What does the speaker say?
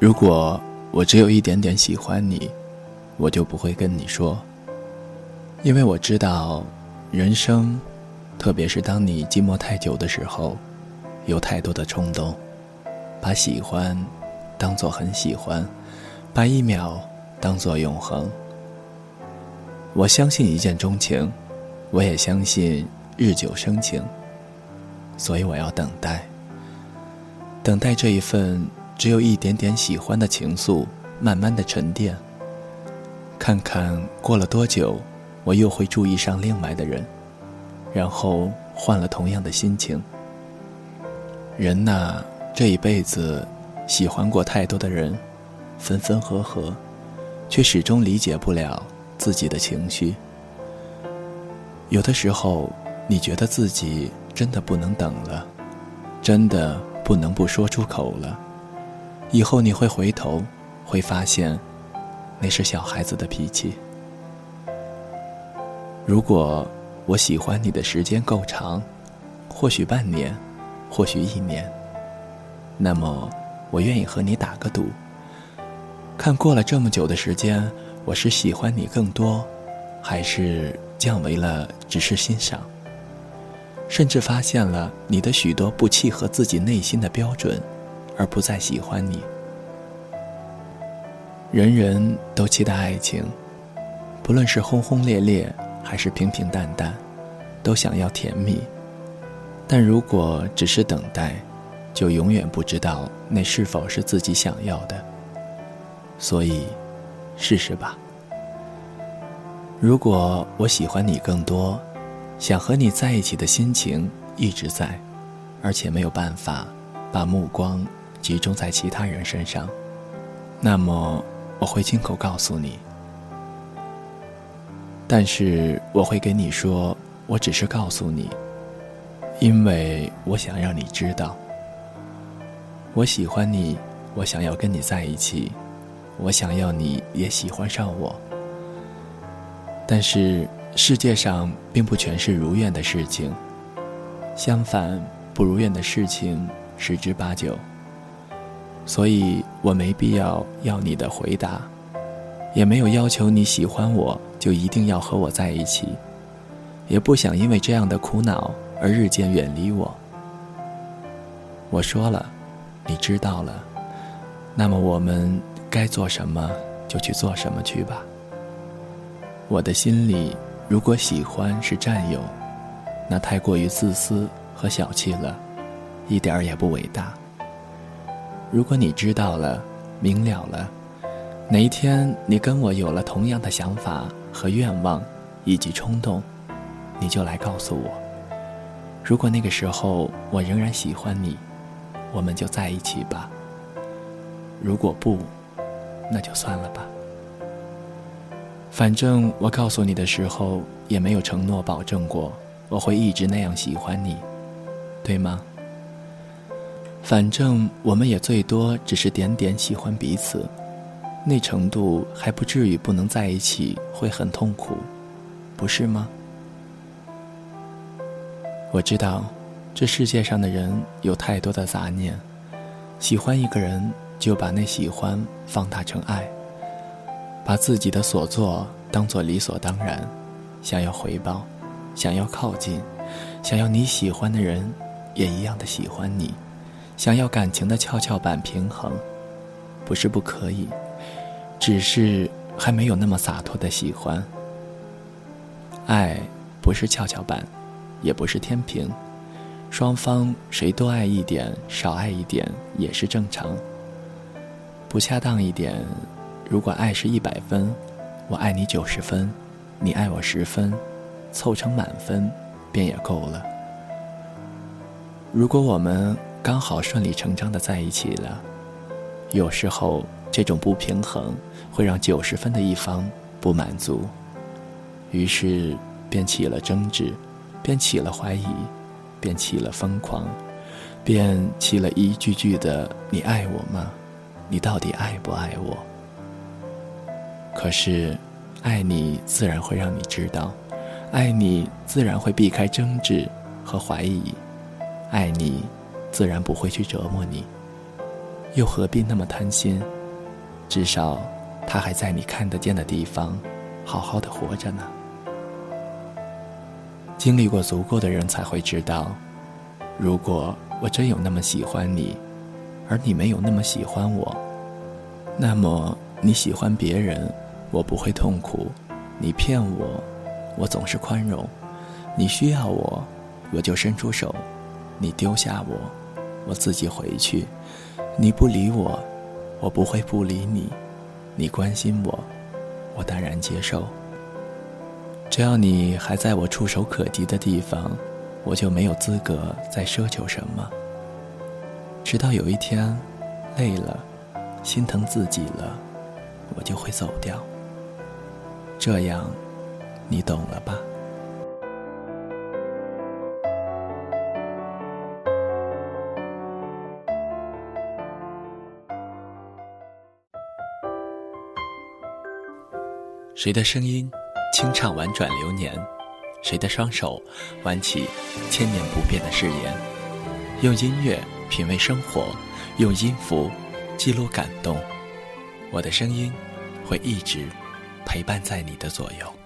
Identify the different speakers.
Speaker 1: 如果我只有一点点喜欢你，我就不会跟你说，因为我知道，人生，特别是当你寂寞太久的时候，有太多的冲动，把喜欢当做很喜欢，把一秒当做永恒。我相信一见钟情，我也相信日久生情，所以我要等待，等待这一份只有一点点喜欢的情愫慢慢的沉淀。看看过了多久，我又会注意上另外的人，然后换了同样的心情。人呐，这一辈子喜欢过太多的人，分分合合，却始终理解不了。自己的情绪，有的时候，你觉得自己真的不能等了，真的不能不说出口了。以后你会回头，会发现，那是小孩子的脾气。如果我喜欢你的时间够长，或许半年，或许一年，那么我愿意和你打个赌，看过了这么久的时间。我是喜欢你更多，还是降为了只是欣赏？甚至发现了你的许多不契合自己内心的标准，而不再喜欢你。人人都期待爱情，不论是轰轰烈烈还是平平淡淡，都想要甜蜜。但如果只是等待，就永远不知道那是否是自己想要的。所以。试试吧。如果我喜欢你更多，想和你在一起的心情一直在，而且没有办法把目光集中在其他人身上，那么我会亲口告诉你。但是我会给你说，我只是告诉你，因为我想让你知道，我喜欢你，我想要跟你在一起。我想要你也喜欢上我，但是世界上并不全是如愿的事情，相反，不如愿的事情十之八九。所以我没必要要你的回答，也没有要求你喜欢我就一定要和我在一起，也不想因为这样的苦恼而日渐远离我。我说了，你知道了，那么我们。该做什么就去做什么去吧。我的心里，如果喜欢是占有，那太过于自私和小气了，一点儿也不伟大。如果你知道了、明了了，哪一天你跟我有了同样的想法和愿望以及冲动，你就来告诉我。如果那个时候我仍然喜欢你，我们就在一起吧。如果不，那就算了吧。反正我告诉你的时候，也没有承诺保证过我会一直那样喜欢你，对吗？反正我们也最多只是点点喜欢彼此，那程度还不至于不能在一起会很痛苦，不是吗？我知道，这世界上的人有太多的杂念，喜欢一个人。就把那喜欢放大成爱，把自己的所做当做理所当然，想要回报，想要靠近，想要你喜欢的人也一样的喜欢你，想要感情的跷跷板平衡，不是不可以，只是还没有那么洒脱的喜欢。爱不是跷跷板，也不是天平，双方谁多爱一点，少爱一点也是正常。不恰当一点，如果爱是一百分，我爱你九十分，你爱我十分，凑成满分，便也够了。如果我们刚好顺理成章的在一起了，有时候这种不平衡会让九十分的一方不满足，于是便起了争执，便起了怀疑，便起了疯狂，便起了一句句的“你爱我吗？”你到底爱不爱我？可是，爱你自然会让你知道，爱你自然会避开争执和怀疑，爱你自然不会去折磨你，又何必那么贪心？至少，他还在你看得见的地方，好好的活着呢。经历过足够的人才会知道，如果我真有那么喜欢你，而你没有那么喜欢我，那么你喜欢别人，我不会痛苦；你骗我，我总是宽容；你需要我，我就伸出手；你丢下我，我自己回去；你不理我，我不会不理你；你关心我，我当然接受。只要你还在我触手可及的地方，我就没有资格再奢求什么。直到有一天，累了，心疼自己了，我就会走掉。这样，你懂了吧？谁的声音？清唱婉转流年，谁的双手挽起千年不变的誓言？用音乐品味生活，用音符记录感动。我的声音会一直陪伴在你的左右。